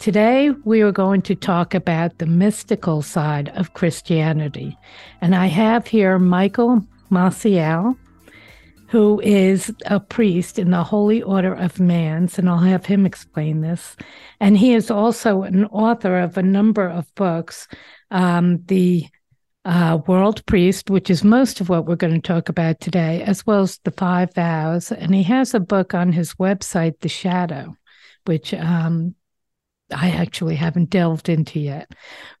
Today, we are going to talk about the mystical side of Christianity. And I have here Michael Maciel, who is a priest in the Holy Order of Mans, and I'll have him explain this. And he is also an author of a number of books. Um, the uh, World Priest, which is most of what we're going to talk about today, as well as the Five Vows. And he has a book on his website, The Shadow, which um, I actually haven't delved into yet.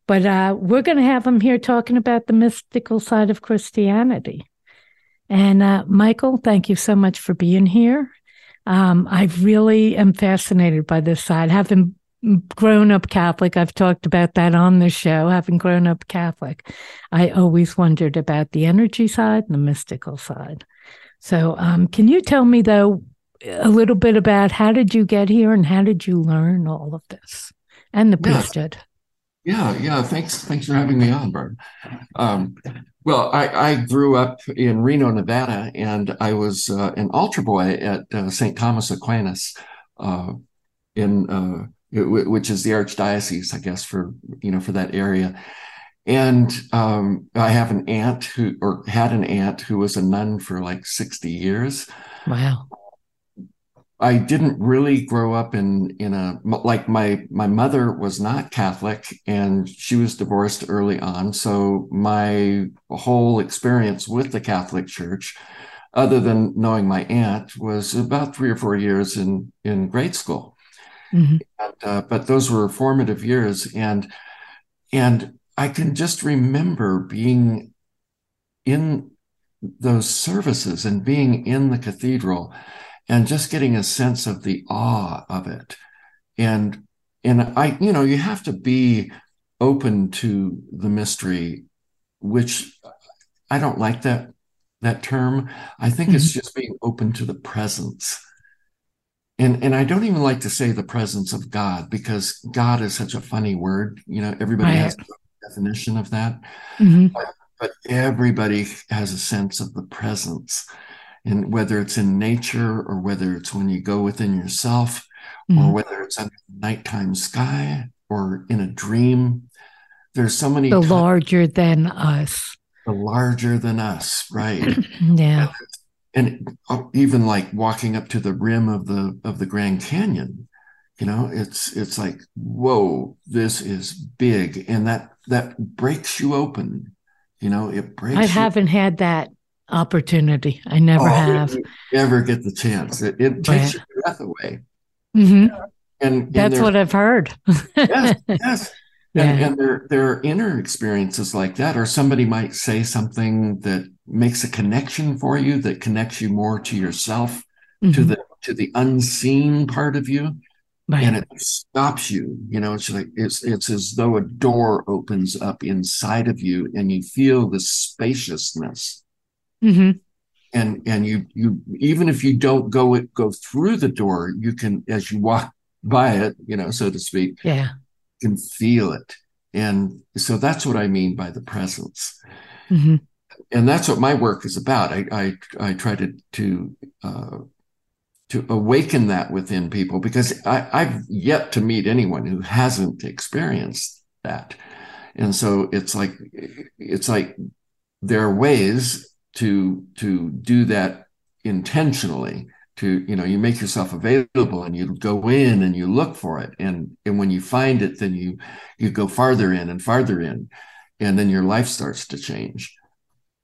But uh, we're going to have him here talking about the mystical side of Christianity. And uh, Michael, thank you so much for being here. Um, I really am fascinated by this side. Having grown up Catholic, I've talked about that on the show. Having grown up Catholic, I always wondered about the energy side and the mystical side. So, um, can you tell me though a little bit about how did you get here and how did you learn all of this and the priesthood? Yeah, yeah. Thanks, thanks for having me on, Barb. Um, well, I, I, grew up in Reno, Nevada, and I was uh, an altar boy at uh, St. Thomas Aquinas, uh, in uh, which is the archdiocese, I guess, for you know for that area. And um, I have an aunt who, or had an aunt who was a nun for like sixty years. Wow. I didn't really grow up in in a like my my mother was not Catholic and she was divorced early on, so my whole experience with the Catholic Church, other than knowing my aunt, was about three or four years in in grade school. Mm-hmm. And, uh, but those were formative years, and and I can just remember being in those services and being in the cathedral and just getting a sense of the awe of it. And and I, you know, you have to be open to the mystery, which I don't like that that term. I think mm-hmm. it's just being open to the presence. And, and I don't even like to say the presence of God because God is such a funny word. You know, everybody right. has a definition of that. Mm-hmm. But, but everybody has a sense of the presence and whether it's in nature or whether it's when you go within yourself mm-hmm. or whether it's under the nighttime sky or in a dream. There's so many the larger than us. The larger than us right. Yeah. And, and uh, even like walking up to the rim of the of the grand canyon you know it's it's like whoa this is big. And that that breaks you open you know it breaks i haven't had that opportunity. I never oh, have. Never get the chance? It, it takes your breath away. Mm-hmm. And, that's what I've heard. yes, yes. And, yeah. and there, there are inner experiences like that, or somebody might say something that makes a connection for you that connects you more to yourself, mm-hmm. to the to the unseen part of you. Right. and it stops you you know it's like it's it's as though a door opens up inside of you and you feel the spaciousness Mm-hmm. And and you you even if you don't go it go through the door, you can as you walk by it, you know, so to speak, yeah, can feel it. And so that's what I mean by the presence. Mm-hmm. And that's what my work is about. I I, I try to to uh, to awaken that within people because I, I've yet to meet anyone who hasn't experienced that. And so it's like it's like there are ways to to do that intentionally to you know you make yourself available and you go in and you look for it. And and when you find it then you you go farther in and farther in and then your life starts to change.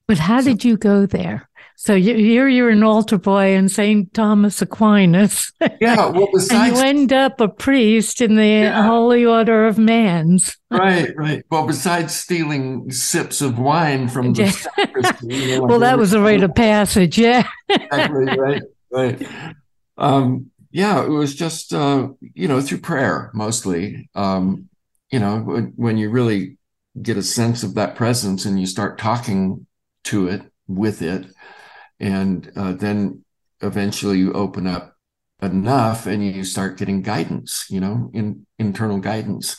But how so, did you go there so you're you're an altar boy in St. Thomas Aquinas. Yeah, well, besides, you end up a priest in the yeah. Holy Order of Mans. right, right. Well, besides stealing sips of wine from the sacristy, you know, well, that was a rite of passage. Yeah, exactly. Right, right. Um, yeah, it was just uh, you know through prayer mostly. Um, you know, when, when you really get a sense of that presence and you start talking to it with it and uh, then eventually you open up enough and you start getting guidance you know in internal guidance.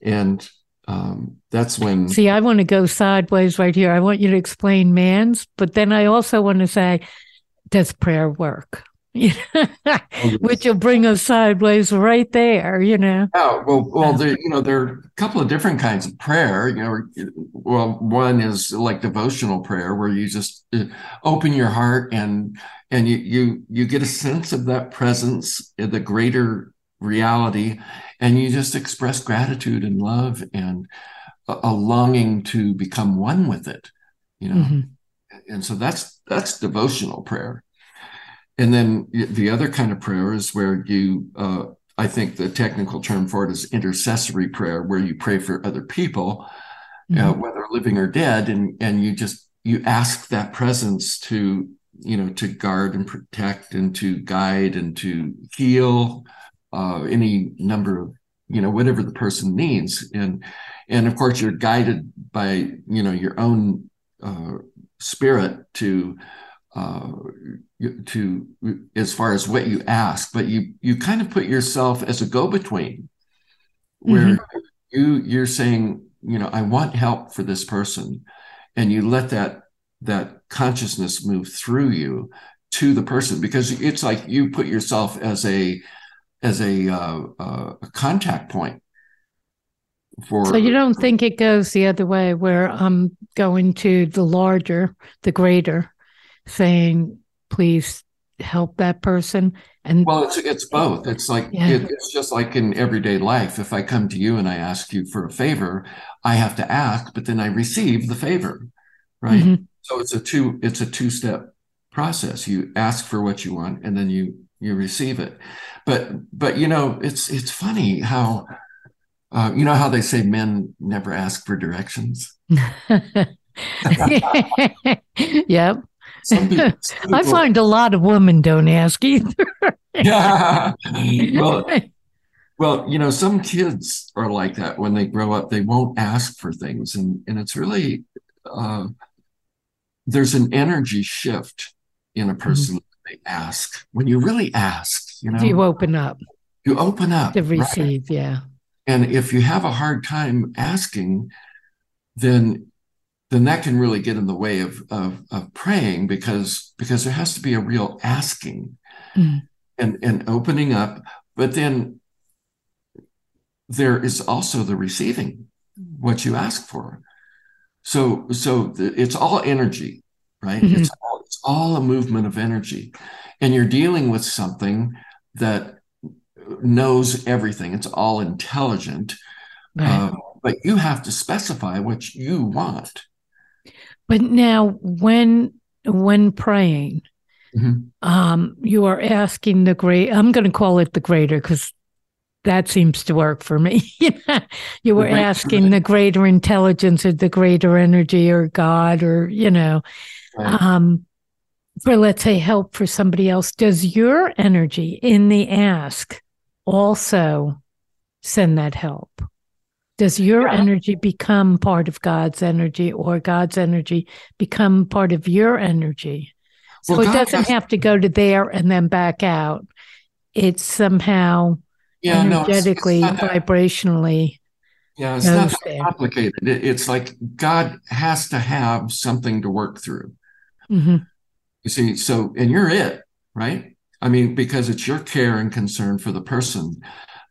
And um, that's when see i want to go sideways right here. I want you to explain MANS but then i also want to say does prayer work which will bring us sideways right there, you know. Yeah, well, well, there, you know, there are a couple of different kinds of prayer. You know, well, one is like devotional prayer, where you just uh, open your heart and and you you you get a sense of that presence, the greater reality, and you just express gratitude and love and a, a longing to become one with it. You know, mm-hmm. and so that's that's devotional prayer and then the other kind of prayer is where you, uh, I think the technical term for it is intercessory prayer, where you pray for other people, uh, mm-hmm. uh, whether living or dead, and and you just you ask that presence to you know to guard and protect and to guide and to heal uh, any number of you know whatever the person needs and and of course you're guided by you know your own uh, spirit to uh, to as far as what you ask, but you you kind of put yourself as a go-between, where mm-hmm. you you're saying, you know, I want help for this person, and you let that that consciousness move through you to the person because it's like you put yourself as a as a, uh, uh, a contact point for so you don't think it goes the other way where i'm going to the larger the greater saying, please help that person and well it's it's both. It's like yeah. it, it's just like in everyday life if i come to you and i ask you for a favor i have to ask but then i receive the favor right? Mm-hmm. so it's a two it's a two step process. You ask for what you want and then you you receive it. But but you know it's it's funny how uh, you know how they say men never ask for directions? Yep some people, some people, I find a lot of women don't ask either. yeah. Well, well, you know, some kids are like that when they grow up. They won't ask for things, and and it's really uh, there's an energy shift in a person mm-hmm. they ask. When you really ask, you know, you open up. You open up to receive, right? yeah. And if you have a hard time asking, then then that can really get in the way of, of, of praying because because there has to be a real asking mm. and and opening up but then there is also the receiving what you ask for so so the, it's all energy right mm-hmm. it's all it's all a movement of energy and you're dealing with something that knows everything it's all intelligent right. uh, but you have to specify what you want but now, when when praying, mm-hmm. um, you are asking the great. I'm going to call it the greater because that seems to work for me. you were asking the greater intelligence or the greater energy or God or you know, right. um, for let's say help for somebody else. Does your energy in the ask also send that help? Does your yeah. energy become part of God's energy or God's energy become part of your energy? So well, it doesn't have to go to there and then back out. It's somehow yeah, energetically, no, it's, it's vibrationally. Yeah, it's not complicated. it's like God has to have something to work through. Mm-hmm. You see, so, and you're it, right? I mean, because it's your care and concern for the person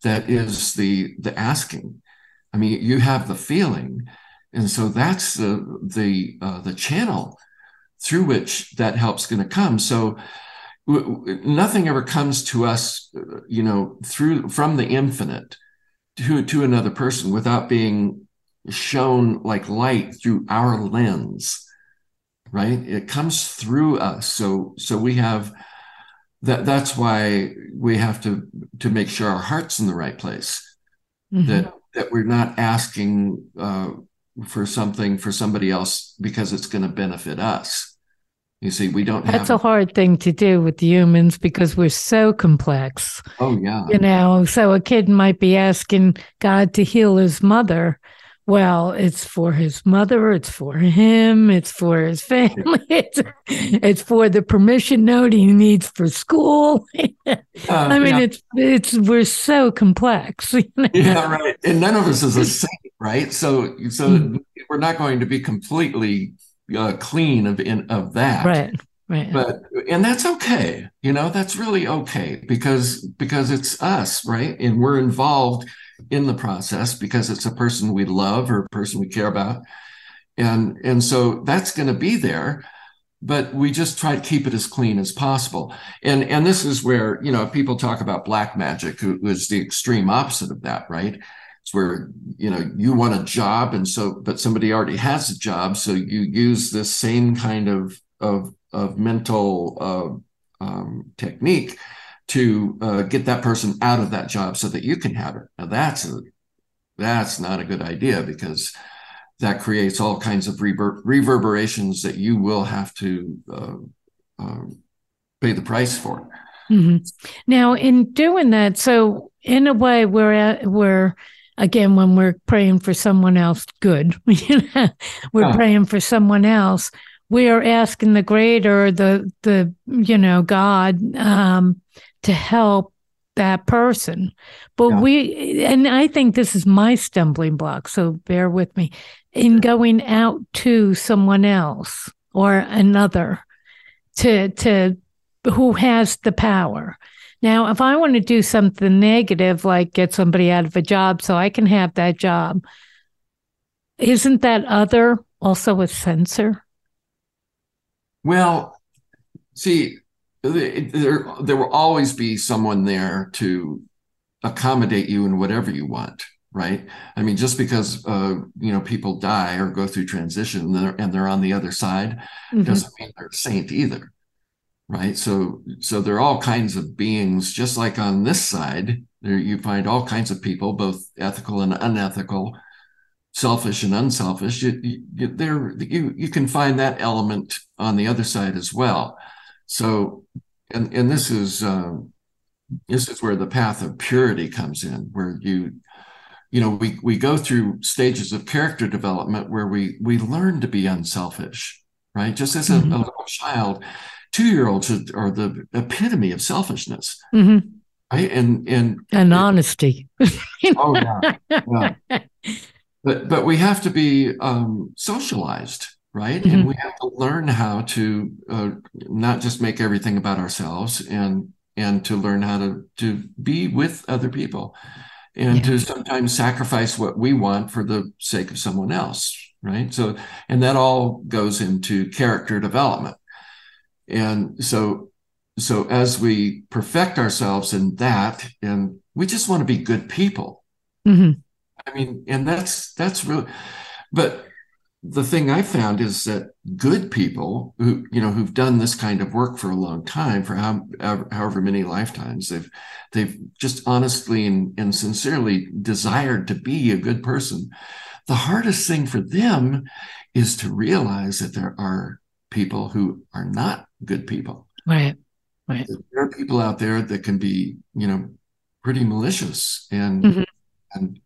that is the the asking. I mean, you have the feeling, and so that's the the uh, the channel through which that help's going to come. So nothing ever comes to us, you know, through from the infinite to to another person without being shown like light through our lens right it comes through us so so we have that that's why we have to to make sure our heart's in the right place mm-hmm. that that we're not asking uh, for something for somebody else because it's going to benefit us. You see, we don't have That's have... a hard thing to do with humans because we're so complex. Oh, yeah. You know, so a kid might be asking God to heal his mother, well, it's for his mother, it's for him, it's for his family, it's, it's for the permission note he needs for school. uh, I mean, yeah. it's it's we're so complex. You know? Yeah, right. And none of us is a saint, right? So so mm-hmm. we're not going to be completely uh, clean of in, of that. Right. Right. But and that's okay. You know, that's really okay because because it's us, right? And we're involved in the process because it's a person we love or a person we care about. And, and so that's going to be there, but we just try to keep it as clean as possible. And, and this is where, you know, people talk about black magic, who is the extreme opposite of that, right? It's where, you know, you want a job. And so, but somebody already has a job. So you use this same kind of, of, of mental uh, um, technique to uh, get that person out of that job so that you can have it. That's a, that's not a good idea because that creates all kinds of rever- reverberations that you will have to uh, uh, pay the price for. Mm-hmm. Now, in doing that, so in a way, we're at, we're again when we're praying for someone else good, we're yeah. praying for someone else. We are asking the greater, the the you know God um, to help that person. But yeah. we, and I think this is my stumbling block, so bear with me, in going out to someone else or another to, to, who has the power. Now, if I want to do something negative, like get somebody out of a job so I can have that job, isn't that other also a censor? Well, see, there there will always be someone there to accommodate you in whatever you want right? I mean just because uh, you know people die or go through transition and they're, and they're on the other side mm-hmm. doesn't mean they're a saint either right? So so there are all kinds of beings just like on this side there you find all kinds of people both ethical and unethical selfish and unselfish. You, you, there you you can find that element on the other side as well so, and and this is uh, this is where the path of purity comes in, where you you know we we go through stages of character development where we we learn to be unselfish, right? Just as a, mm-hmm. a little child, two year olds are the epitome of selfishness. Mm-hmm. Right? And and and honesty. oh yeah, yeah. But but we have to be um, socialized right? Mm-hmm. And we have to learn how to uh, not just make everything about ourselves and and to learn how to to be with other people and yeah. to sometimes sacrifice what we want for the sake of someone else, right? So and that all goes into character development. And so so as we perfect ourselves in that and we just want to be good people. Mm-hmm. I mean, and that's that's really but the thing I found is that good people who you know who've done this kind of work for a long time, for how, however many lifetimes, they've they've just honestly and, and sincerely desired to be a good person. The hardest thing for them is to realize that there are people who are not good people. Right. Right. There are people out there that can be, you know, pretty malicious and mm-hmm. and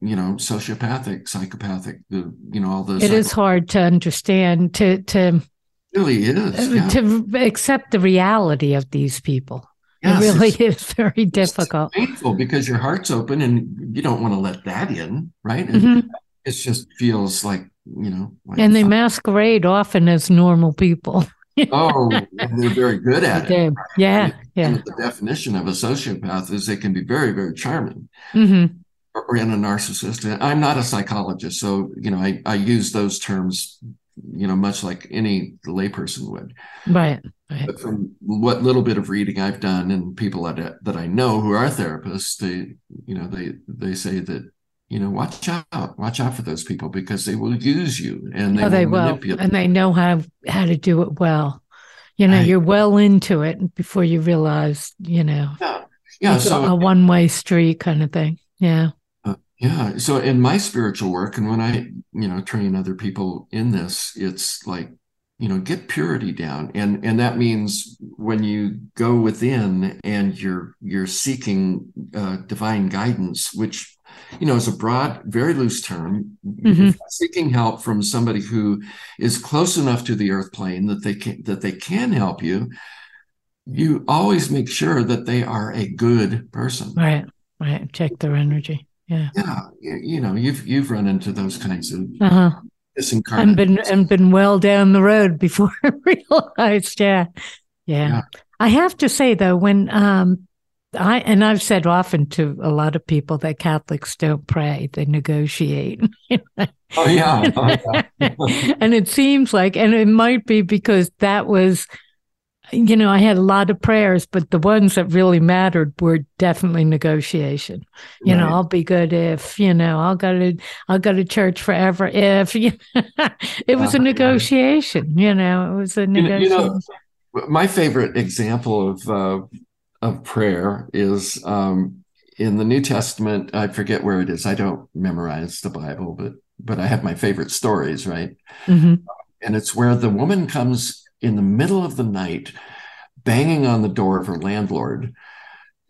you know sociopathic psychopathic the you know all those it is hard to understand to to really is yeah. to accept the reality of these people. Yes, it really is very difficult. painful because your heart's open and you don't want to let that in right? Mm-hmm. it just feels like you know like and they masquerade often as normal people. Oh they're very good at it. Right? yeah yeah. the definition of a sociopath is they can be very very charming. Mm-hmm or in a narcissist. I'm not a psychologist, so you know I, I use those terms, you know, much like any layperson would. Right. right. But from what little bit of reading I've done and people that that I know who are therapists, they you know they they say that you know watch out, watch out for those people because they will use you and they, oh, they will, will and they know how how to do it well. You know, you're well into it before you realize, you know, yeah, yeah, so a one way street kind of thing. Yeah. Yeah. So in my spiritual work, and when I, you know, train other people in this, it's like, you know, get purity down. And and that means when you go within and you're you're seeking uh, divine guidance, which you know, is a broad, very loose term. Mm-hmm. Seeking help from somebody who is close enough to the earth plane that they can that they can help you. You always make sure that they are a good person. Right. Right. Check their energy. Yeah. Yeah. You, you know, you've you've run into those kinds of uh-huh. and been and been well down the road before I realized. Yeah. yeah. yeah. I have to say though, when um I and I've said often to a lot of people that Catholics don't pray; they negotiate. oh yeah, oh, yeah. and it seems like, and it might be because that was, you know, I had a lot of prayers, but the ones that really mattered were definitely negotiation. You right. know, I'll be good if you know I'll go to I'll go to church forever if you it was a negotiation. You know, it was a negotiation. You know, you know, my favorite example of. Uh, of prayer is um, in the New Testament. I forget where it is. I don't memorize the Bible, but but I have my favorite stories, right? Mm-hmm. And it's where the woman comes in the middle of the night, banging on the door of her landlord,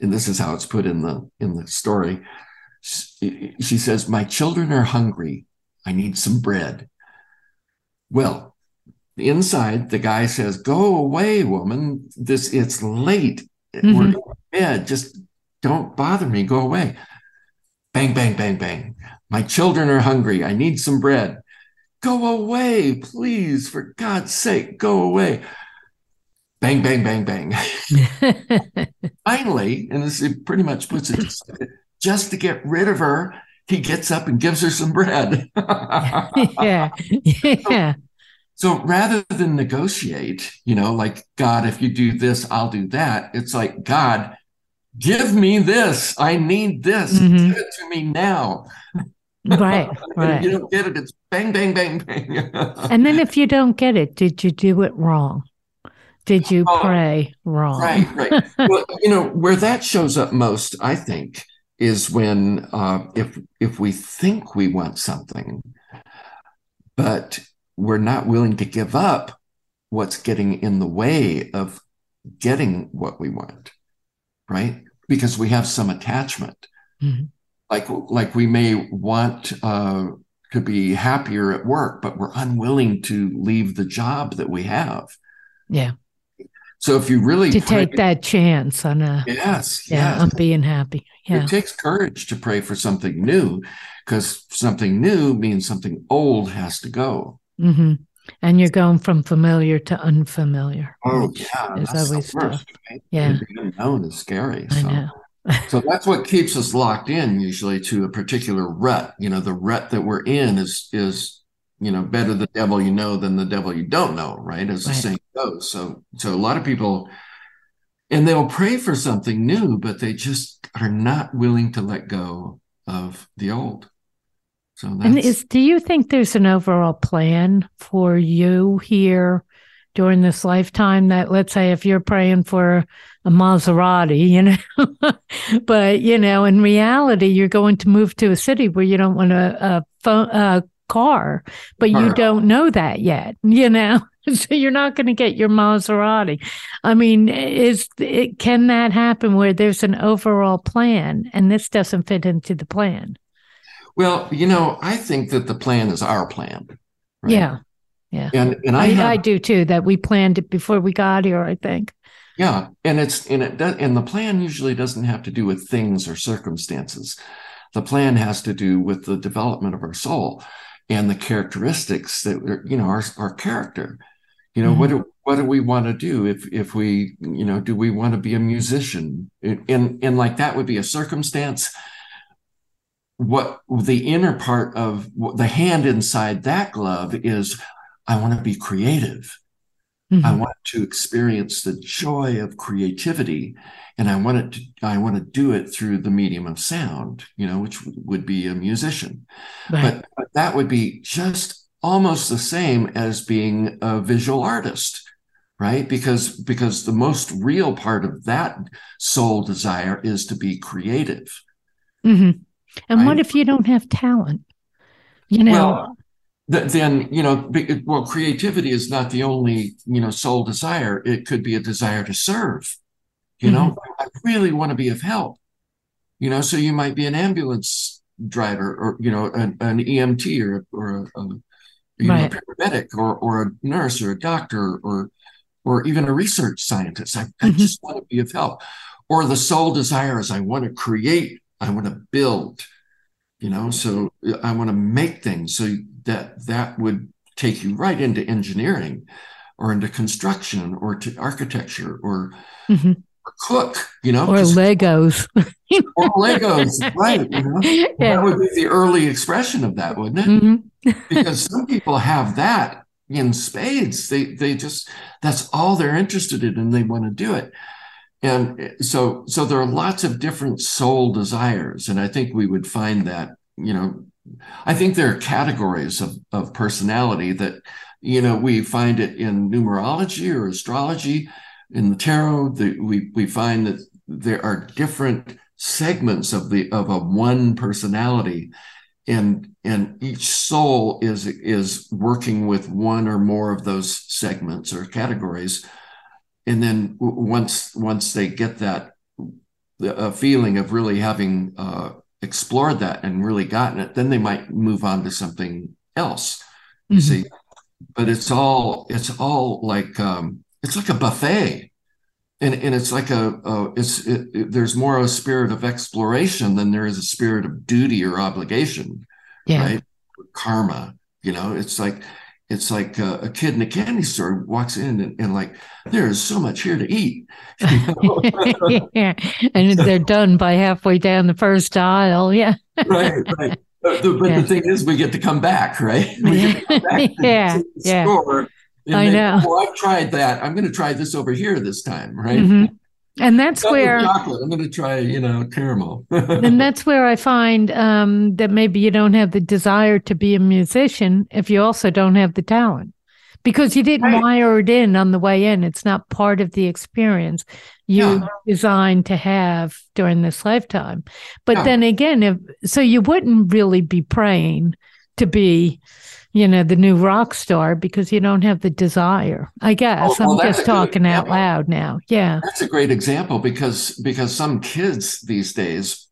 and this is how it's put in the in the story. She, she says, "My children are hungry. I need some bread." Well, inside the guy says, "Go away, woman. This it's late mm-hmm. we're going bed. Just don't bother me. Go away. Bang, bang, bang, bang. My children are hungry. I need some bread. Go away, please. For God's sake, go away. Bang, bang, bang, bang. Finally, and this pretty much puts it just to get rid of her, he gets up and gives her some bread. yeah. Yeah. So rather than negotiate, you know, like, God, if you do this, I'll do that, it's like, God, give me this. I need this. Mm-hmm. Give it to me now. Right, right. you don't get it, it's bang, bang, bang, bang. and then if you don't get it, did you do it wrong? Did you oh, pray wrong? Right, right. well, you know, where that shows up most, I think, is when uh, if if we think we want something, but we're not willing to give up what's getting in the way of getting what we want right because we have some attachment mm-hmm. Like like we may want uh, to be happier at work but we're unwilling to leave the job that we have yeah so if you really to pray, take that chance on a yes yeah yes. on being happy yeah it takes courage to pray for something new because something new means something old has to go Mm-hmm. And you're going from familiar to unfamiliar. Oh yeah, is always tough. Right? Yeah, the unknown is scary. I so. know. So that's what keeps us locked in usually to a particular rut. You know, the rut that we're in is is you know better the devil you know than the devil you don't know, right? As right. the saying goes. So so a lot of people, and they'll pray for something new, but they just are not willing to let go of the old. So and is do you think there's an overall plan for you here during this lifetime that let's say if you're praying for a Maserati, you know, but you know, in reality, you're going to move to a city where you don't want a, a phone, a car, but you don't know that yet, you know. so you're not going to get your Maserati. I mean, is it, can that happen where there's an overall plan and this doesn't fit into the plan? Well, you know, I think that the plan is our plan. Right? Yeah. Yeah. And and I, I, have, I, do too, that we planned it before we got here, I think. Yeah. And it's and it does and the plan usually doesn't have to do with things or circumstances. The plan has to do with the development of our soul and the characteristics that you know, our our character. You know, mm-hmm. what do what do we want to do if if we, you know, do we want to be a musician? And and like that would be a circumstance what the inner part of the hand inside that glove is I want to be creative. Mm-hmm. I want to experience the joy of creativity and I want it to, I want to do it through the medium of sound, you know, which would be a musician. Right. But, but that would be just almost the same as being a visual artist right because because the most real part of that soul desire is to be creative mm-hmm. And right? what if you don't have talent? You know, well, th- then you know, well, creativity is not the only you know soul desire. It could be a desire to serve. You mm-hmm. know, I really want to be of help. You know, so you might be an ambulance driver or you know an, an EMT or or a, a you right. know, a paramedic or or a nurse or a doctor or or even a research scientist. I, mm-hmm. I just want to be of help. Or the sole desire is I want to create, I want to build, you know, so I want to make things so that that would take you right into engineering or into construction or to architecture or, mm-hmm. or cook, you know, or Legos. or Legos, right? You know? yeah. That would be the early expression of that, wouldn't it? Mm-hmm. because some people have that in spades. They they just that's all they're interested in, and they want to do it. And so so there are lots of different soul desires, and I think we would find that you know, I think there are categories of of personality that you know we find it in numerology or astrology, in the tarot. The, we we find that there are different segments of the of a one personality and and each soul is is working with one or more of those segments or categories and then once once they get that a feeling of really having uh, explored that and really gotten it then they might move on to something else you mm-hmm. see but it's all it's all like um, it's like a buffet and and it's like a, a it's it, it, there's more of a spirit of exploration than there is a spirit of duty or obligation yeah. right karma you know it's like it's like a, a, kid in a candy store walks in and, and like there is so much here to eat yeah and they're done by halfway down the first aisle yeah right right but, the, but yeah. the thing is we get to come back right come back yeah yeah store, I know. Well, I've tried that. I'm going to try this over here this time, right? Mm-hmm. And that's where chocolate. I'm going to try, you know, caramel. and that's where I find um, that maybe you don't have the desire to be a musician if you also don't have the talent, because you didn't right. wire it in on the way in. It's not part of the experience you yeah. designed to have during this lifetime. But yeah. then again, if so, you wouldn't really be praying to be you know, the new rock star because you don't have the desire. I guess oh, well, I'm just talking out loud now. Yeah. That's a great example because because some kids these days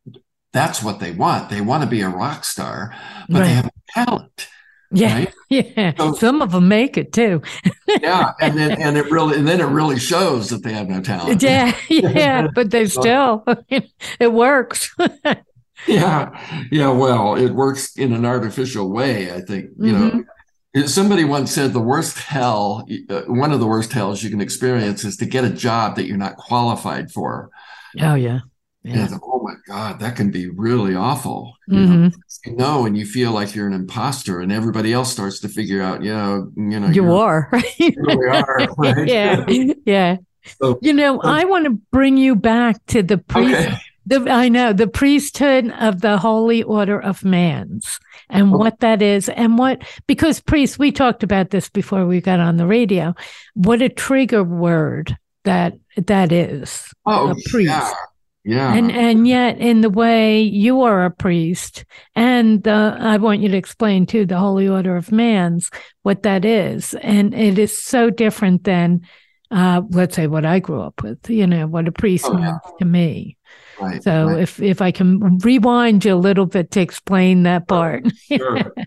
that's what they want. They want to be a rock star, but right. they have talent. Yeah, right? yeah. So, Some of them make it too. yeah, and then and it really and then it really shows that they have no talent. Yeah, yeah, but they still it works yeah yeah well it works in an artificial way i think you mm-hmm. know somebody once said the worst hell uh, one of the worst hells you can experience is to get a job that you're not qualified for oh yeah yeah. And, oh my God, that can be really awful. You, mm-hmm. know? you know, and you feel like you're an imposter, and everybody else starts to figure out, you know, you are. you really are. Right? yeah, yeah. So, you know, I want to bring you back to the pre okay. The, I know the priesthood of the Holy Order of Mans and oh. what that is, and what because priests. We talked about this before we got on the radio. What a trigger word that that is. Oh, a priest. Yeah. Yeah. And and yet in the way you are a priest and uh, I want you to explain too the Holy Order of Mans what that is and it is so different than uh, let's say what I grew up with you know what a priest oh, yeah. means to me Right, so right. if if I can rewind you a little bit to explain that part. sure.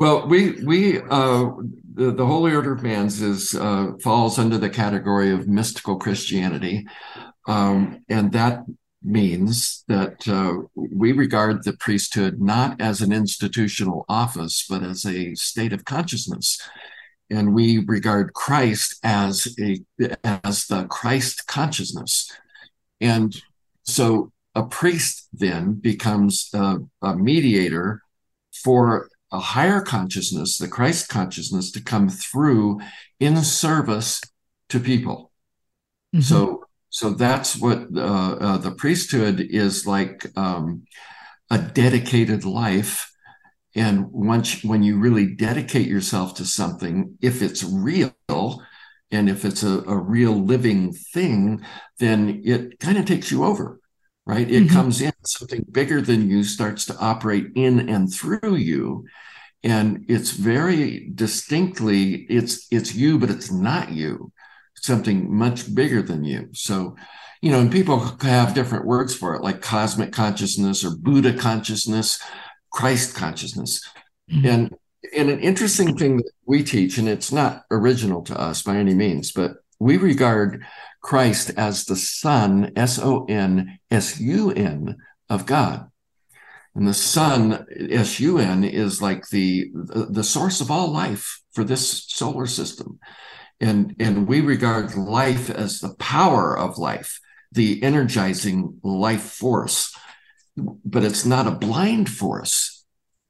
Well, we we uh, the, the Holy Order of Mans is uh, falls under the category of mystical Christianity, um, and that means that uh, we regard the priesthood not as an institutional office, but as a state of consciousness. And we regard Christ as a as the Christ consciousness. And so a priest then becomes a, a mediator for a higher consciousness, the Christ consciousness, to come through in service to people. Mm-hmm. So, so that's what uh, uh, the priesthood is like um, a dedicated life. And once when you really dedicate yourself to something, if it's real and if it's a, a real living thing, then it kind of takes you over right? It mm-hmm. comes in, something bigger than you starts to operate in and through you. And it's very distinctly, it's it's you, but it's not you. something much bigger than you. So you know, and people have different words for it, like cosmic consciousness or Buddha consciousness, Christ consciousness. Mm-hmm. And and an interesting thing that we teach, and it's not original to us by any means, but we regard Christ as the Son, S O N S U N, of God. And the Sun, S U N, is like the, the source of all life for this solar system. And, and we regard life as the power of life, the energizing life force. But it's not a blind force.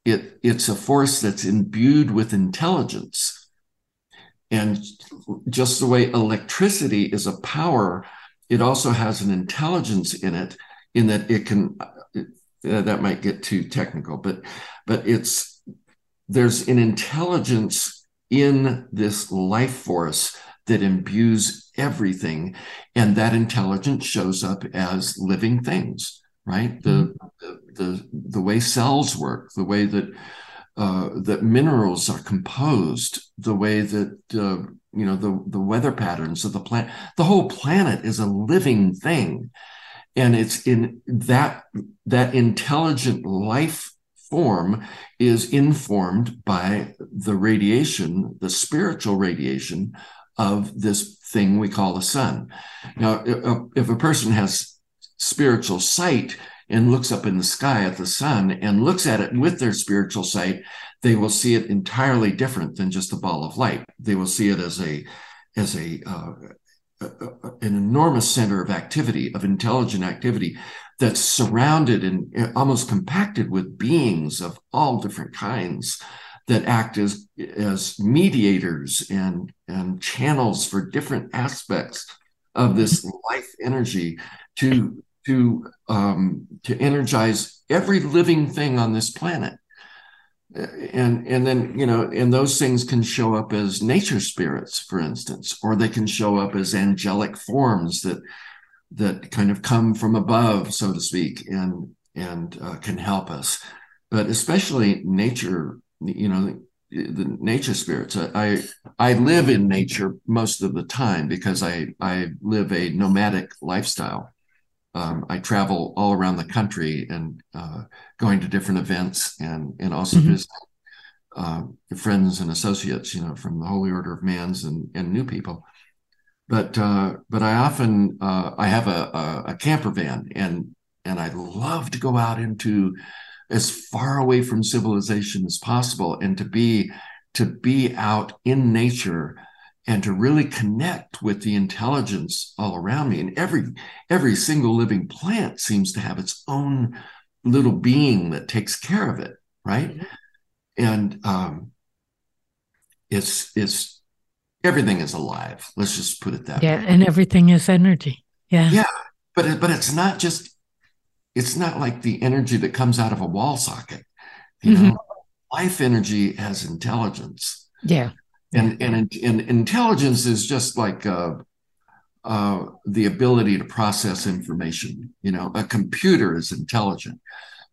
It, it's a force that's imbued with intelligence. And just the way electricity is a power, it also has an intelligence in it, in that it can, uh, that might get too technical, but, but it's, there's an intelligence in this life force that imbues everything. And that intelligence shows up as living things, right? Mm-hmm. the, the, the way cells work, the way that, uh, that minerals are composed, the way that uh, you know the the weather patterns of the planet. The whole planet is a living thing, and it's in that that intelligent life form is informed by the radiation, the spiritual radiation of this thing we call the sun. Now, if a person has spiritual sight and looks up in the sky at the sun and looks at it with their spiritual sight, they will see it entirely different than just a ball of light. They will see it as a as a, uh, an enormous center of activity, of intelligent activity that's surrounded and almost compacted with beings of all different kinds that act as as mediators and and channels for different aspects of this life energy to to um, to energize every living thing on this planet. And and then you know and those things can show up as nature spirits for instance or they can show up as angelic forms that that kind of come from above so to speak and and uh, can help us. But especially nature you know the nature spirits. I, I live in nature most of the time because i i live a nomadic lifestyle um, I travel all around the country and uh, going to different events and and also mm-hmm. visit uh, friends and associates, you know, from the Holy Order of Mans and and new people. But uh, but I often uh, I have a, a, a camper van and and I love to go out into as far away from civilization as possible and to be to be out in nature and to really connect with the intelligence all around me. And every every single living plant seems to have its own little being that takes care of it, right? Mm-hmm. And um, it's it's everything is alive. Let's just put it that yeah, way. and everything is energy. Yeah, yeah, but it, but it's not just it's not like the energy that comes out of a wall socket. You mm-hmm. know, life energy has intelligence. Yeah and and, and intelligence is just like uh, uh, the ability to process information. You know, a computer is intelligent,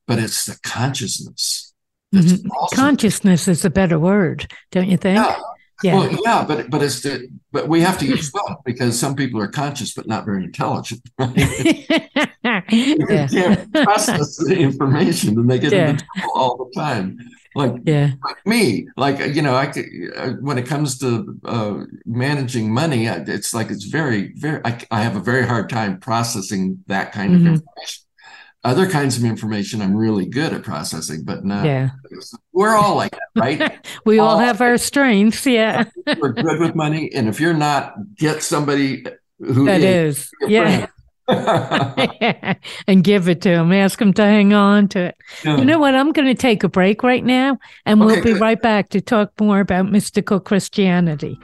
but it's the consciousness. Mm-hmm. Consciousness is a better word, don't you think? Yeah. Yeah. Well, yeah, but but it's the, but we have to use both because some people are conscious but not very intelligent. Right? yeah. can't process the information and they get yeah. into trouble all the time like yeah. like me like you know i uh, when it comes to uh, managing money it's like it's very very I, I, have a very hard time processing that kind mm-hmm. of information. Other kinds of information i'm really good at processing but no yeah. We're all like that right? We all, all have our strengths yeah. We're good with money and if you're not get somebody who that is, is. yeah and give it to him. Ask him to hang on to it. Yeah. You know what? I'm going to take a break right now, and okay, we'll be good. right back to talk more about mystical Christianity.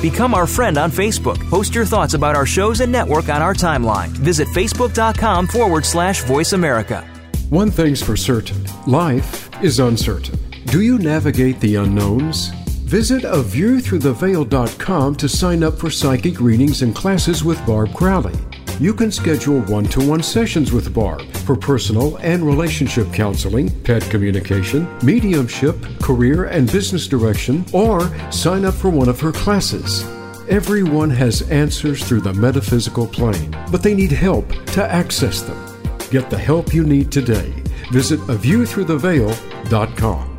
Become our friend on Facebook. Post your thoughts about our shows and network on our timeline. Visit facebook.com forward slash VoiceAmerica. One thing's for certain life is uncertain. Do you navigate the unknowns? Visit aviewthroughtheveil.com to sign up for psychic readings and classes with Barb Crowley. You can schedule one to one sessions with Barb for personal and relationship counseling, pet communication, mediumship, career and business direction, or sign up for one of her classes. Everyone has answers through the metaphysical plane, but they need help to access them. Get the help you need today. Visit aviewthroughtheveil.com.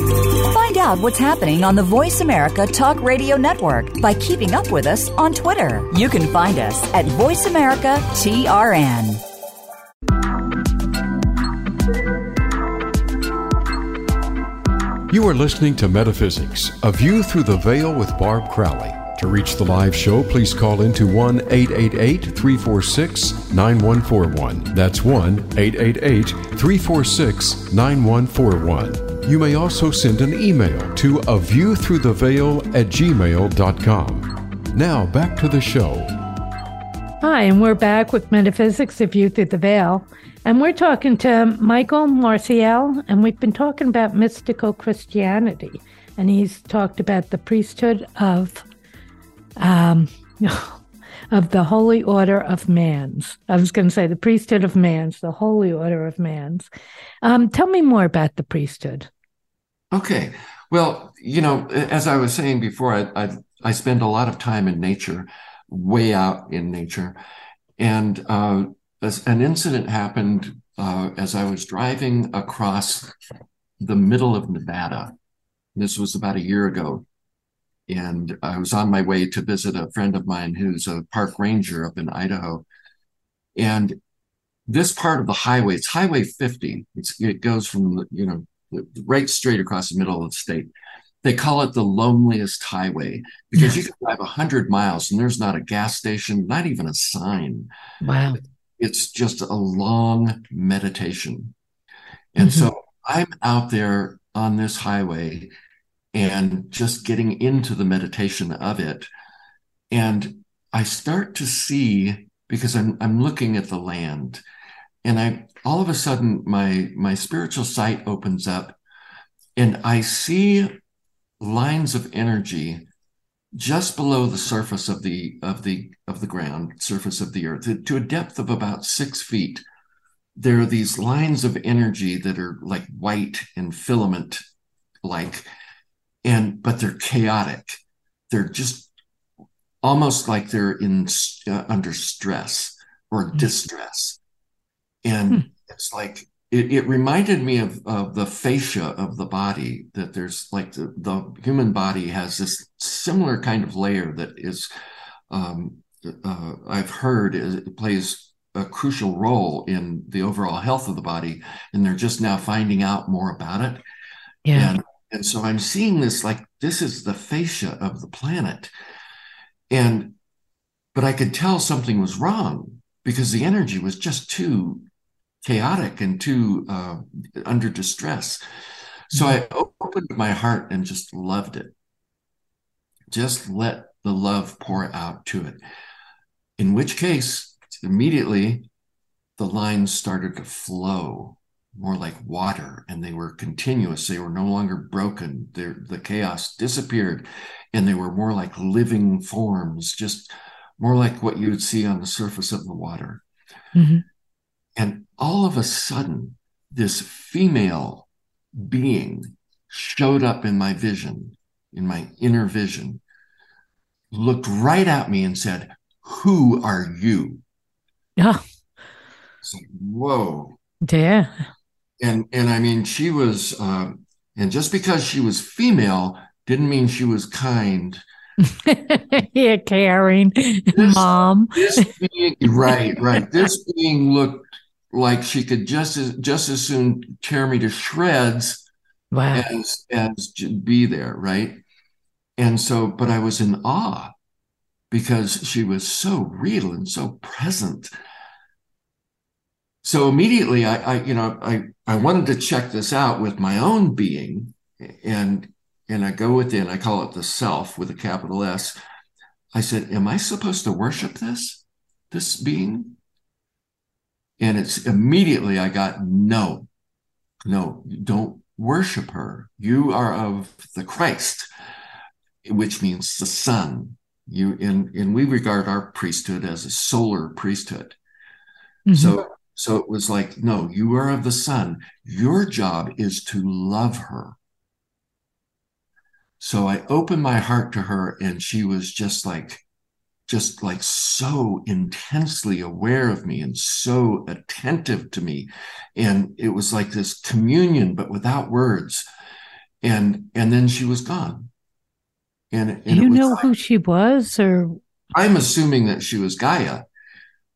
Find out what's happening on the VoiceAmerica Talk Radio Network by keeping up with us on Twitter. You can find us at VoiceAmerica TRN. You are listening to Metaphysics, A View Through the Veil with Barb Crowley. To reach the live show, please call into 1 888 346 9141. That's 1 888 346 9141. You may also send an email to a view through the veil at gmail.com. Now back to the show. Hi, and we're back with Metaphysics of View Through the Veil. And we're talking to Michael Maciel, and we've been talking about mystical Christianity. And he's talked about the priesthood of um, of the Holy Order of MANS. I was going to say the priesthood of MANS, the Holy Order of MANS. Um, tell me more about the priesthood. Okay. Well, you know, as I was saying before, I, I, I spend a lot of time in nature, way out in nature. And uh, an incident happened uh, as I was driving across the middle of Nevada. This was about a year ago and I was on my way to visit a friend of mine who's a park ranger up in Idaho. And this part of the highway, it's Highway 50. It's, it goes from, you know, right straight across the middle of the state. They call it the loneliest highway because you can drive 100 miles and there's not a gas station, not even a sign. Wow. It's just a long meditation. And mm-hmm. so I'm out there on this highway and just getting into the meditation of it. And I start to see because I'm I'm looking at the land. And I all of a sudden my my spiritual sight opens up. And I see lines of energy just below the surface of the of the of the ground surface of the earth. To a depth of about six feet there are these lines of energy that are like white and filament like and but they're chaotic they're just almost like they're in uh, under stress or mm-hmm. distress and hmm. it's like it, it, reminded me of, of the fascia of the body that there's like the, the human body has this similar kind of layer that is um, uh, i've heard it plays a crucial role in the overall health of the body and they're just now finding out more about it yeah and and so I'm seeing this like this is the fascia of the planet. And, but I could tell something was wrong because the energy was just too chaotic and too uh, under distress. So I opened my heart and just loved it. Just let the love pour out to it. In which case, immediately the lines started to flow more like water and they were continuous. They were no longer broken. They're, the chaos disappeared and they were more like living forms just more like what you would see on the surface of the water. Mm-hmm. and all of a sudden this female being showed up in my vision in my inner vision looked right at me and said who are you? Yeah whoa. Yeah and and I mean, she was, uh, and just because she was female didn't mean she was kind. yeah, caring, this, mom. This being, right, right. This being looked like she could just as just as soon tear me to shreds wow. as as be there, right? And so, but I was in awe because she was so real and so present so immediately I, I, you know I, I wanted to check this out with my own being and and I go within I call it the self with a capital S I said am I supposed to worship this this being and it's immediately I got no no don't worship her you are of the Christ which means the sun You and and we regard our priesthood as a solar priesthood. Mm-hmm. So so it was like, no, you are of the sun. Your job is to love her. So I opened my heart to her, and she was just like, just like so intensely aware of me and so attentive to me. And it was like this communion, but without words. And and then she was gone. And, and you know like, who she was, or I'm assuming that she was Gaia,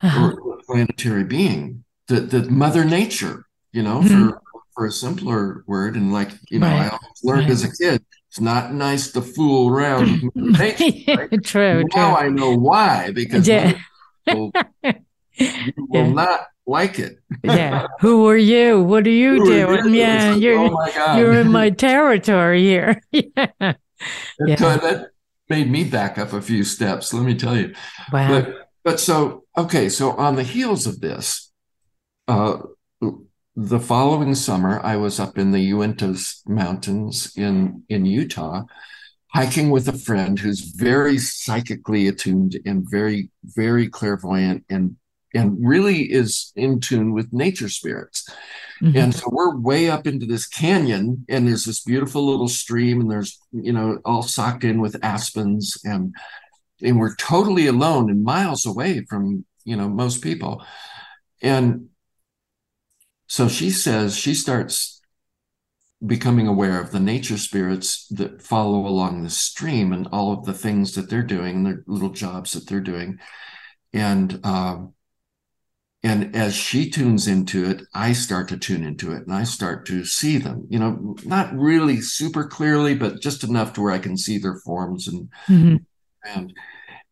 uh-huh. or a planetary being, the the Mother Nature. You know, mm-hmm. for for a simpler word, and like you know, right. I learned right. as a kid, it's not nice to fool around. nature, right? true. Now true. I know why because yeah. you will yeah. not like it. yeah. Who are you? What are you Who doing? Are you? Yeah, you're oh you're in my territory here. yeah yeah. So that made me back up a few steps, let me tell you. Wow. But, but so, okay, so on the heels of this, uh, the following summer, I was up in the Uintas Mountains in, in Utah, hiking with a friend who's very psychically attuned and very, very clairvoyant and and really is in tune with nature spirits. Mm-hmm. And so we're way up into this canyon, and there's this beautiful little stream, and there's, you know, all socked in with aspens, and and we're totally alone and miles away from, you know, most people. And so she says she starts becoming aware of the nature spirits that follow along the stream and all of the things that they're doing, their little jobs that they're doing. And um, and as she tunes into it i start to tune into it and i start to see them you know not really super clearly but just enough to where i can see their forms and mm-hmm. and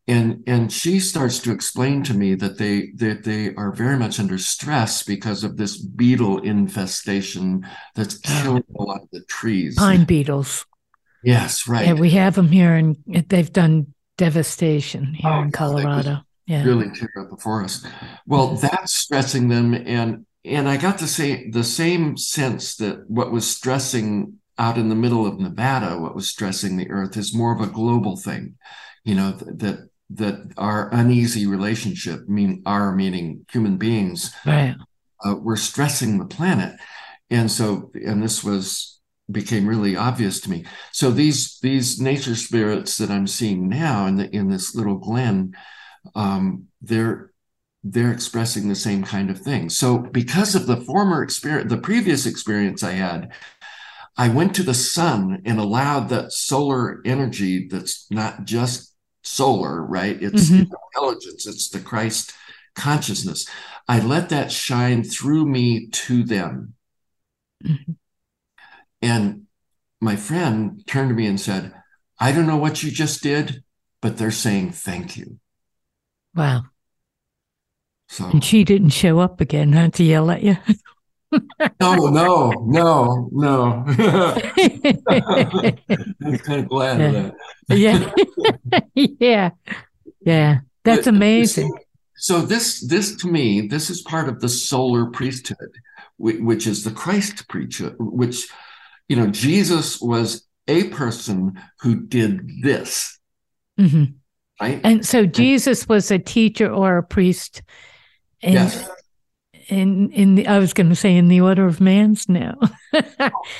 and and she starts to explain to me that they that they are very much under stress because of this beetle infestation that's killing a lot of the trees pine beetles yes right yeah we have them here and they've done devastation here oh, in colorado yeah. really tear up the forest. Well, that's stressing them, and and I got to say the same sense that what was stressing out in the middle of Nevada, what was stressing the Earth, is more of a global thing. You know that that our uneasy relationship, mean our meaning human beings, right. uh, were stressing the planet, and so and this was became really obvious to me. So these these nature spirits that I'm seeing now in the in this little glen um, they're they're expressing the same kind of thing. So because of the former experience, the previous experience I had, I went to the sun and allowed that solar energy that's not just solar, right? It's mm-hmm. intelligence, it's the Christ consciousness. I let that shine through me to them. Mm-hmm. And my friend turned to me and said, I don't know what you just did, but they're saying thank you. Wow. So, and she didn't show up again, huh, to yell at you? no, no, no, no. I'm kind of glad yeah. of that. yeah. yeah. Yeah. That's amazing. So this this to me, this is part of the solar priesthood, which is the Christ priesthood, which, you know, Jesus was a person who did this. Mm-hmm. Right? And so Jesus was a teacher or a priest. In, yes. In in the I was going to say in the order of man's now.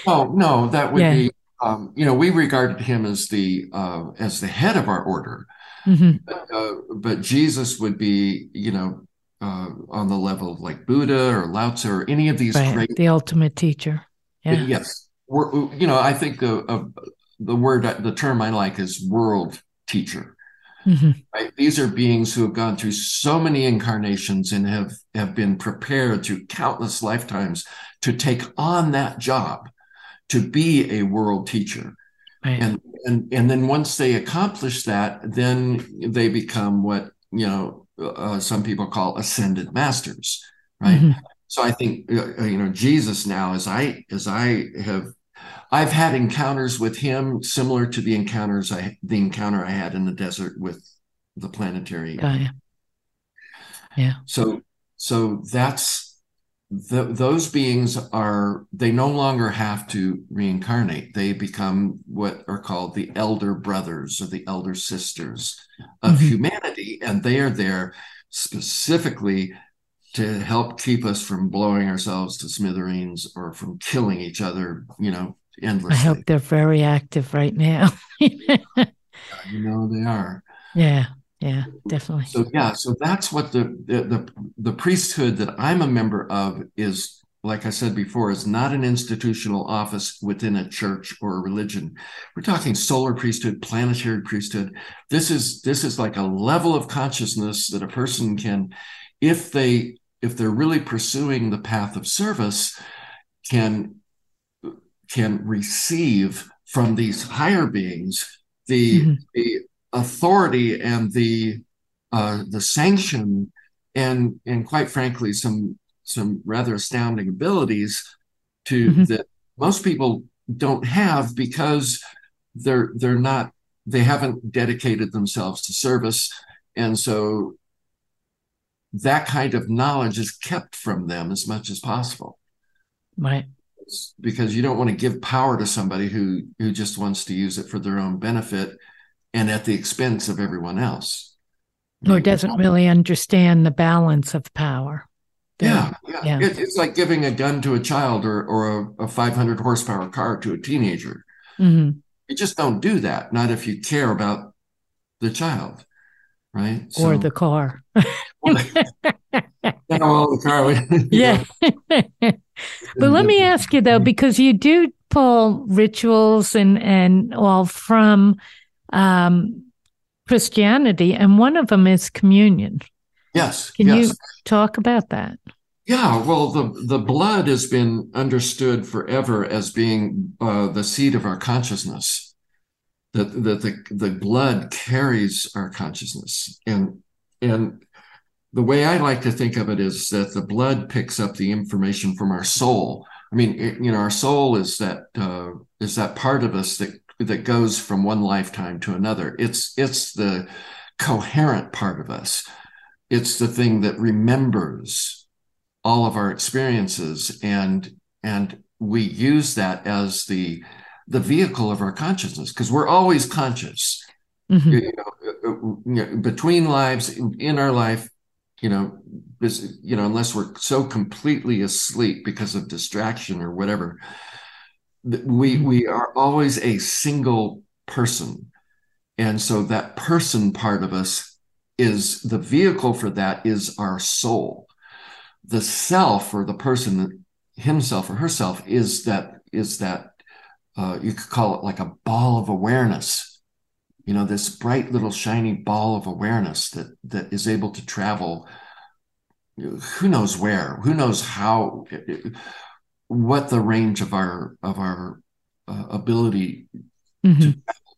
oh no, that would yeah. be um, you know we regarded him as the uh, as the head of our order, mm-hmm. but, uh, but, Jesus would be you know uh, on the level of like Buddha or Lao Tzu or any of these right. great the ultimate teacher. Yeah. Yes, We're, you know I think the the word the term I like is world teacher. Mm-hmm. Right? These are beings who have gone through so many incarnations and have, have been prepared through countless lifetimes to take on that job, to be a world teacher. Right. And, and and then once they accomplish that, then they become what you know uh, some people call ascended masters, right? Mm-hmm. So I think uh, uh you know Jesus now, as I as I have I've had encounters with him similar to the encounters I the encounter I had in the desert with the planetary. Oh, yeah. yeah. So so that's the, those beings are they no longer have to reincarnate they become what are called the elder brothers or the elder sisters of mm-hmm. humanity and they are there specifically to help keep us from blowing ourselves to smithereens or from killing each other you know endlessly i hope they're very active right now. You know they are. Yeah yeah definitely. So yeah so that's what the, the the the priesthood that i'm a member of is like i said before is not an institutional office within a church or a religion. We're talking solar priesthood planetary priesthood. This is this is like a level of consciousness that a person can if they if they're really pursuing the path of service can can receive from these higher beings the mm-hmm. the authority and the uh, the sanction and and quite frankly some some rather astounding abilities to mm-hmm. that most people don't have because they're they're not they haven't dedicated themselves to service and so that kind of knowledge is kept from them as much as possible right because you don't want to give power to somebody who who just wants to use it for their own benefit and at the expense of everyone else. Or doesn't really understand the balance of power. Yeah, yeah. yeah. It, it's like giving a gun to a child or, or a, a 500 horsepower car to a teenager. Mm-hmm. You just don't do that, not if you care about the child, right? So, or the car. or the car. yeah. But let me ask you though, because you do pull rituals and and all from um, Christianity, and one of them is communion. Yes. Can yes. you talk about that? Yeah, well, the, the blood has been understood forever as being uh, the seed of our consciousness. That, that the, the blood carries our consciousness. And, and the way I like to think of it is that the blood picks up the information from our soul. I mean, it, you know, our soul is that uh, is that part of us that that goes from one lifetime to another. It's it's the coherent part of us. It's the thing that remembers all of our experiences and and we use that as the the vehicle of our consciousness because we're always conscious mm-hmm. you, know, between lives in, in our life you know you know unless we're so completely asleep because of distraction or whatever we mm-hmm. we are always a single person. And so that person part of us is the vehicle for that is our soul. The self or the person himself or herself is that is that uh, you could call it like a ball of awareness you know this bright little shiny ball of awareness that that is able to travel who knows where who knows how what the range of our of our uh, ability mm-hmm. to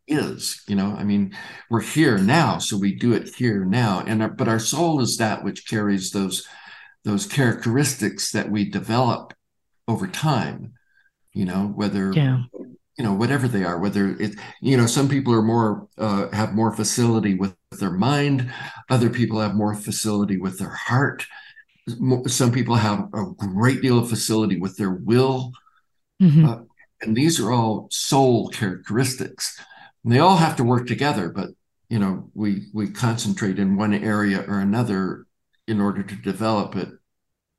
is you know i mean we're here now so we do it here now and our, but our soul is that which carries those those characteristics that we develop over time you know whether yeah. You know whatever they are whether it you know some people are more uh, have more facility with their mind other people have more facility with their heart. Some people have a great deal of facility with their will. Mm-hmm. uh, and these are all soul characteristics. And they all have to work together but you know we we concentrate in one area or another in order to develop it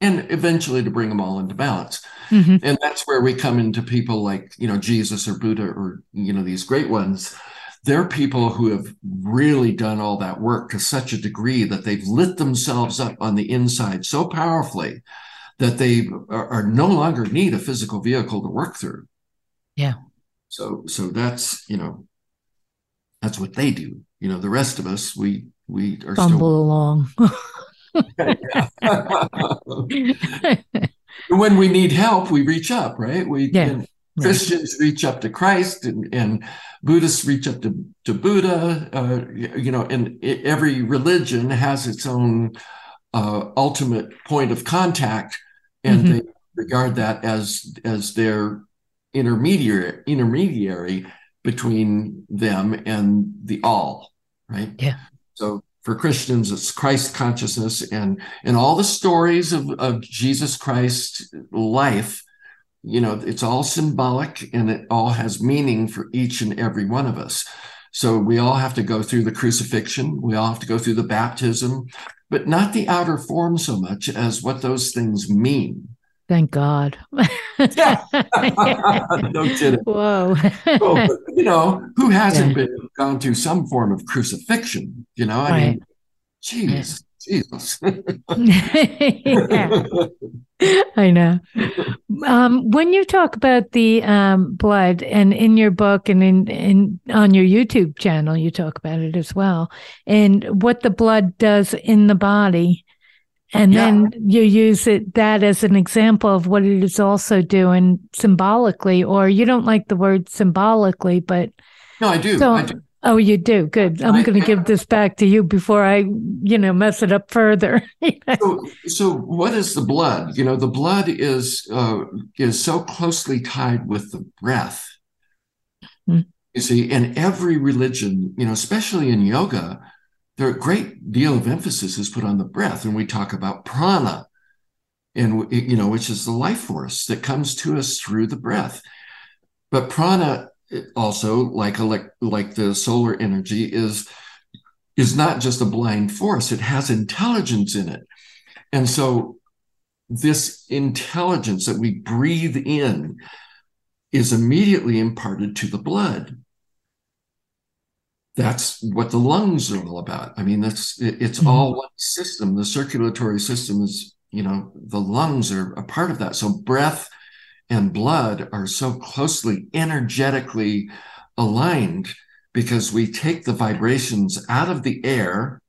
and eventually to bring them all into balance mm-hmm. and that's where we come into people like you know jesus or buddha or you know these great ones they're people who have really done all that work to such a degree that they've lit themselves up on the inside so powerfully that they are, are no longer need a physical vehicle to work through. Yeah. So so that's you know that's what they do. You know, the rest of us we we are stumble still... along. when we need help, we reach up, right? We yeah. Christians reach up to Christ and, and Buddhists reach up to, to Buddha. Uh, you know, and every religion has its own uh, ultimate point of contact, and mm-hmm. they regard that as as their intermediary intermediary between them and the all. Right. Yeah. So for Christians, it's Christ consciousness and and all the stories of, of Jesus Christ's life. You know, it's all symbolic and it all has meaning for each and every one of us. So we all have to go through the crucifixion. We all have to go through the baptism, but not the outer form so much as what those things mean. Thank God. yeah. no kidding. Whoa. well, you know, who hasn't yeah. been gone through some form of crucifixion? You know, I right. mean, jeez, Jesus. I know. Um, when you talk about the um, blood, and in your book and in, in on your YouTube channel, you talk about it as well, and what the blood does in the body and yeah. then you use it that as an example of what it is also doing symbolically or you don't like the word symbolically but no i do, so, I do. oh you do good i'm going to give this back to you before i you know mess it up further so, so what is the blood you know the blood is uh, is so closely tied with the breath hmm. you see in every religion you know especially in yoga there a great deal of emphasis is put on the breath, and we talk about prana, and you know, which is the life force that comes to us through the breath. But prana eh, also, like like the solar energy, is is not just a blind force; it has intelligence in it, and so this intelligence that we breathe in is immediately imparted to the blood that's what the lungs are all about. I mean, that's it, it's mm-hmm. all one system. The circulatory system is, you know, the lungs are a part of that. So breath and blood are so closely energetically aligned because we take the vibrations out of the air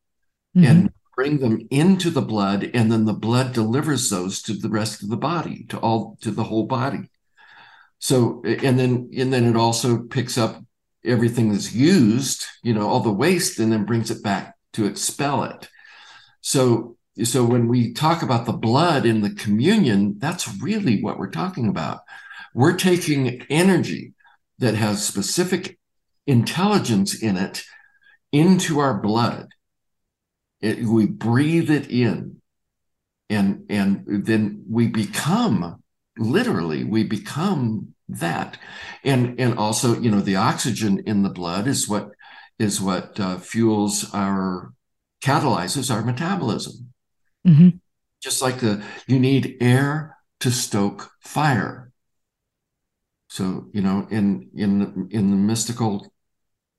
mm-hmm. and bring them into the blood and then the blood delivers those to the rest of the body to all to the whole body so and then and then it also picks up everything that's used, you know, all the waste, and then brings it back to expel it. So, so when we talk about the blood in the communion, that's really what we're talking about. We're taking energy that has specific intelligence in it into our blood. It, we breathe it in, and and then we become literally we become that. And and also you know the oxygen in the blood is what is what uh, fuels our catalyzes our metabolism. Mm-hmm. just like the you need air to stoke fire. So you know in in in the mystical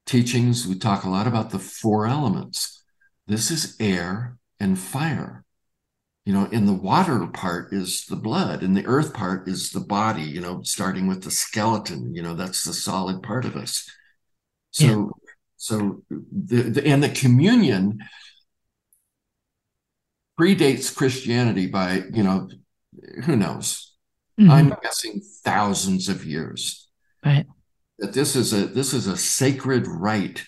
teachings we talk a lot about the four elements. This is air and fire you know in the water part is the blood and the earth part is the body you know starting with the skeleton you know that's the solid part of us so yeah. so the, the and the communion predates christianity by you know who knows mm-hmm. i'm guessing thousands of years right that this is a this is a sacred rite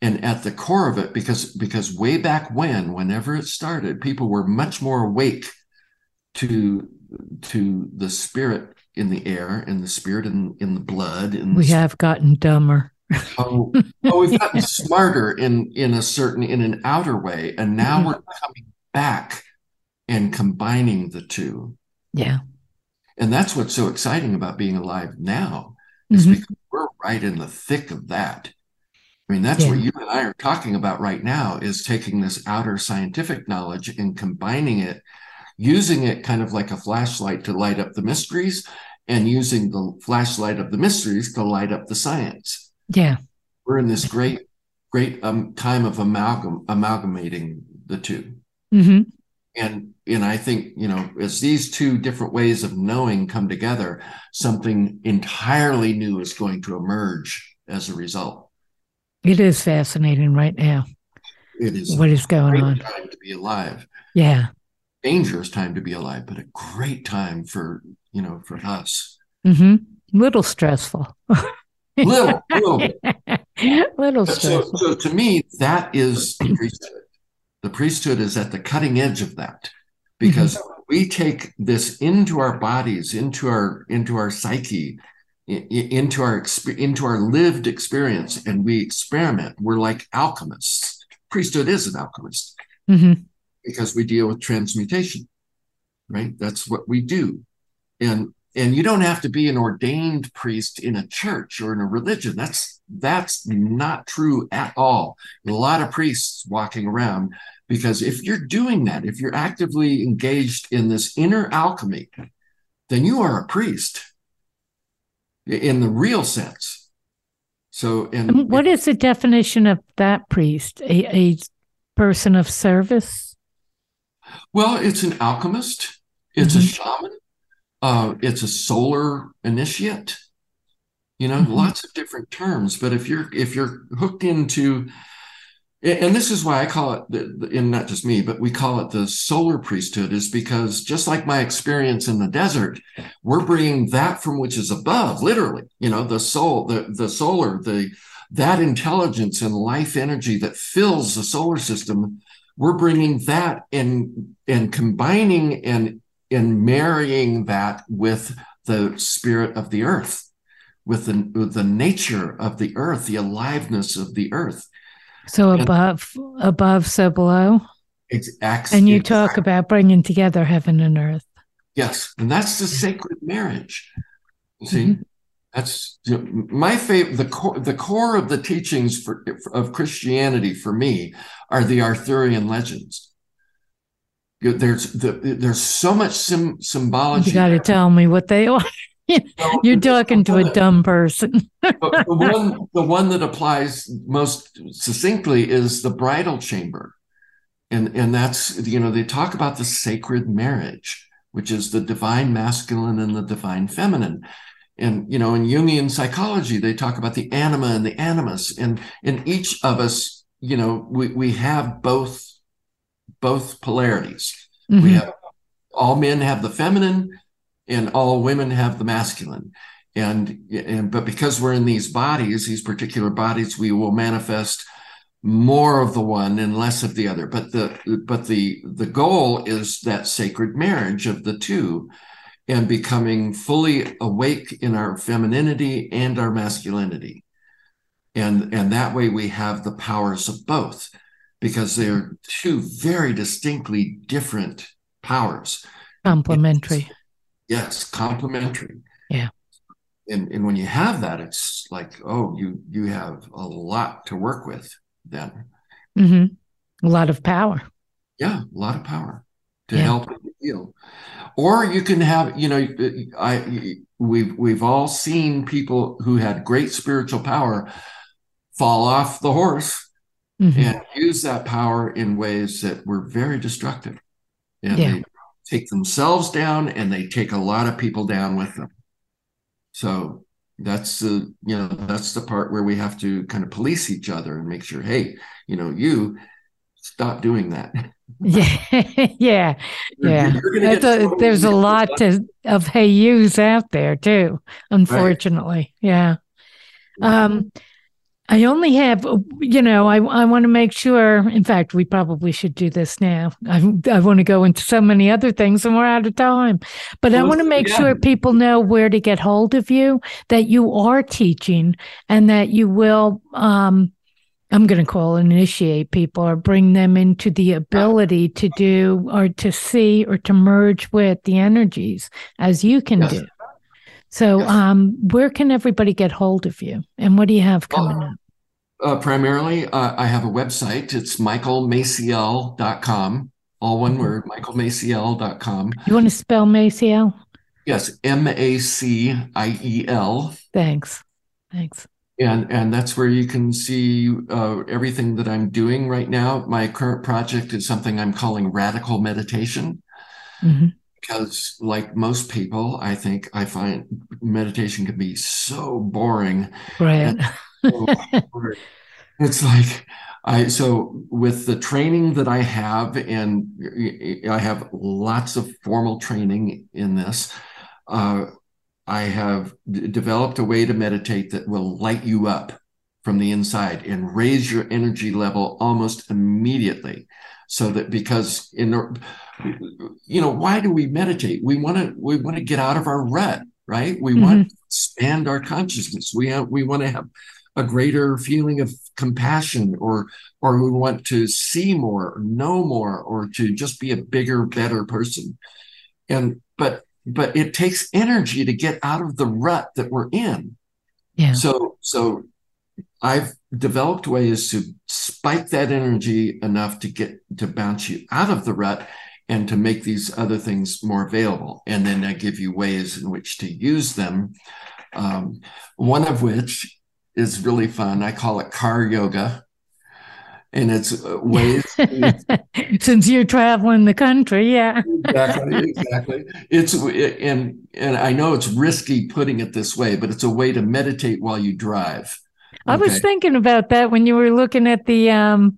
and at the core of it because because way back when whenever it started people were much more awake to to the spirit in the air and the spirit in in the blood and we have gotten dumber oh, oh we've gotten smarter in in a certain in an outer way and now mm-hmm. we're coming back and combining the two yeah and that's what's so exciting about being alive now is mm-hmm. because we're right in the thick of that I mean, that's yeah. what you and I are talking about right now is taking this outer scientific knowledge and combining it, using it kind of like a flashlight to light up the mysteries and using the flashlight of the mysteries to light up the science. Yeah. We're in this great, great um, time of amalgam, amalgamating the 2 mm-hmm. And, and I think, you know, as these two different ways of knowing come together, something entirely new is going to emerge as a result. It is fascinating right now. It is what is going on. Time to be alive. Yeah. Dangerous time to be alive, but a great time for you know for us. Mm-hmm. Little stressful. little, little, little stressful. So, so to me, that is the priesthood. The priesthood is at the cutting edge of that because mm-hmm. we take this into our bodies, into our into our psyche, into our into our lived experience and we experiment we're like alchemists priesthood is an alchemist Mm-hmm. because we deal with transmutation, right? That's what we do. And and you don't have to be an ordained priest in a church or in a religion. That's that's not true at all. A lot of priests walking around because if you're doing that, if you're actively engaged in this inner alchemy, then you are a priest in the real sense. So, And what is the definition of that priest? A, a person of service? Well, it's an alchemist. It's a shaman. Uh, it's a solar initiate. You know, Mhm. lots of different terms. But if you're if you're hooked into, and this is why I call it, and not just me, but we call it the solar priesthood, is because just like my experience in the desert, we're bringing that from which is above, literally. You know, the soul, the the solar, the that intelligence and life energy that fills the solar system we're bringing that and and combining and and marrying that with the spirit of the earth with the with the nature of the earth the aliveness of the earth So And- above, above, so below. it's And you talk about bringing together heaven and earth. yes and that's the sacred marriage see Mm-hmm. that's you know, my favorite the core the core of the teachings for of christianity for me are the arthurian legends there's the, there's so much sim, symbology You got to tell me what they are. You're talking to a dumb person. the, the one the one that applies most succinctly is the bridal chamber and and that's you know they talk about the sacred marriage which is the divine masculine and the divine feminine and you know in jungian psychology they talk about the anima and the animus and in each of us you know we we have both both polarities we Mhm. have all men have the feminine and all women have the masculine. And and but because we're in these bodies these particular bodies we will manifest more of the one and less of the other. But the but the the goal is that sacred marriage of the two and becoming fully awake in our femininity and our masculinity. And and that way we have the powers of both because they're two very distinctly different powers. Complementary. Yes complementary Yeah. and and when you have that it's like oh you you have a lot to work with then hmm A lot of power. yeah a lot of power to Yeah. help you heal or you can have you know i we've we've all seen people who had great spiritual power fall off the horse Mhm. and use that power in ways that were very destructive and Yeah. they take themselves down and they take a lot of people down with them so that's the you know that's the part where we have to kind of police each other and make sure hey you know you stop doing that Yeah, yeah, You're- yeah. you're gonna get That's a- there's a lot to, of hey yous out there too. Unfortunately, yeah. Um, I only have, you know, I I want to make sure. In fact, we probably should do this now. I I want to go into so many other things, and we're out of time. But I want to make yeah. sure people know where to get hold of you, that you are teaching, and that you will. Um, I'm going to call initiate people or bring them into the ability to do or to see or to merge with the energies as you can Yes. do. So, Yes. um, where can everybody get hold of you and what do you have coming up? uh, primarily uh, i have a website it's michaelmaciel.com all one word michaelmaciel.com You want to spell Maciel? yes m-a-c-i-e-l Thanks. Thanks. and and that's where you can see uh, everything that I'm doing right now. My current project is something I'm calling radical meditation Mhm. Because, like most people, I think I find meditation can be so boring. Right. So it's like I so with the training that I have, and I have lots of formal training in this. Uh, I have d- developed a way to meditate that will light you up from the inside and raise your energy level almost immediately. So that because in you know why do we meditate? We want to we want to get out of our rut, right? We want mm-hmm. to expand our consciousness. We have we want to have a greater feeling of compassion or or we want to see more or know more or to just be a bigger better person and but but it takes energy to get out of the rut that we're in yeah so so i've developed ways to spike that energy enough to get to bounce you out of the rut and to make these other things more available and then i give you ways in which to use them um, one of which is really fun. I call it car yoga. And it's uh, ways. Since you're traveling the country, yeah. exactly, exactly. It's and and I know it's risky putting it this way, but it's a way to meditate while you drive. Okay? I was thinking about that when you were looking at the um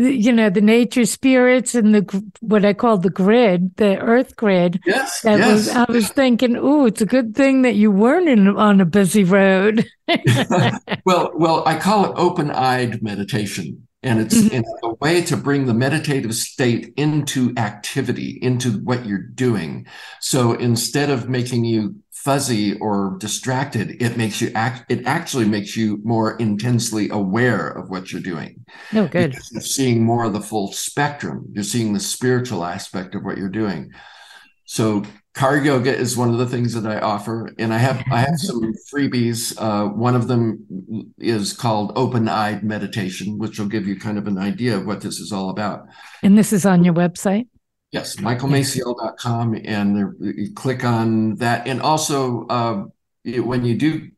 you know the nature spirits and the what I call the grid, the Earth grid. Yes, that yes. Was, I was thinking, oh, it's a good thing that you weren't in, on a busy road. well, well, I call it open-eyed meditation, and it's, mm-hmm. it's a way to bring the meditative state into activity, into what you're doing. So instead of making you fuzzy or distracted, it makes you act, it actually makes you more intensely aware of what you're doing. No, oh, good. You're seeing more of the full spectrum. You're seeing the spiritual aspect of what you're doing. So car yoga is one of the things that I offer, and I have I have some freebies. Uh, one of them is called Open Eyed Meditation, which will give you kind of an idea of what this is all about. And this is on your website. Yes, michaelmaciel.com, and there, you click on that. And also, uh, when you do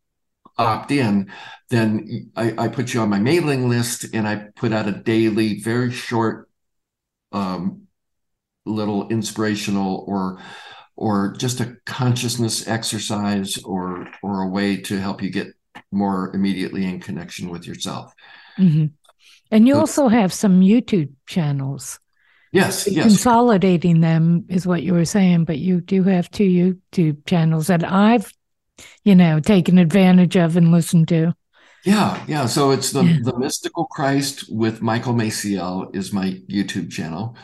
opt in, then I, I, put you on my mailing list, and I put out a daily, very short, um, little inspirational or or just a consciousness exercise or or a way to help you get more immediately in connection with yourself. Mm-hmm. And you also have some YouTube channels. Yes, yes. Consolidating them is what you were saying, but you do have two YouTube channels that I've, you know, taken advantage of and listened to. Yeah, yeah. So it's the yeah. the Mystical Christ with Michael Maciel is my YouTube channel,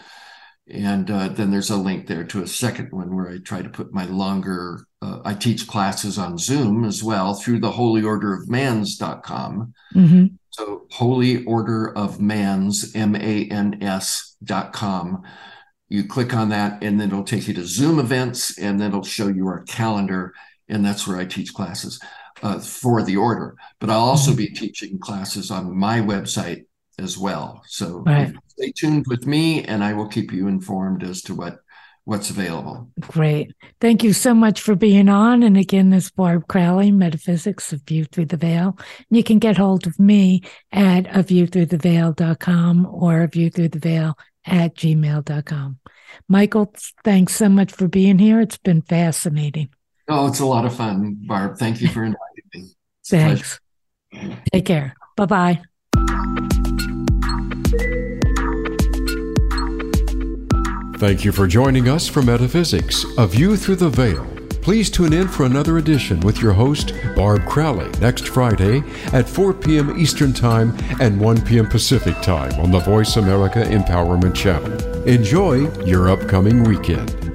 and uh, then there's a link there to a second one where I try to put my longer. Uh, I teach classes on Zoom as well through the Holy Order of MANS.com. Mm-hmm. So Holy Order of MANS, M A N S dot com. You click on that, and then it'll take you to Zoom events, and then it'll show you our calendar, and that's where I teach classes uh, for the order. But I'll also be teaching classes on my website as well. So right. stay tuned with me, and I will keep you informed as to what what's available. Great. Thank you so much for being on. And again, this Barb Crowley, Metaphysics of View Through the Veil. You can get hold of me at a viewthroughtheveil.com or a view through the veil at gmail.com. Michael, thanks so much for being here. It's been fascinating. Oh, it's a lot of fun, Barb. Thank you for inviting me. Thanks. Take care. Bye bye. Thank you for joining us for Metaphysics, A View Through the Veil. Please tune in for another edition with your host, Barb Crowley, next Friday at 4 p.m. Eastern Time and 1 p.m. Pacific Time on the VoiceAmerica Empowerment Channel. Enjoy your upcoming weekend.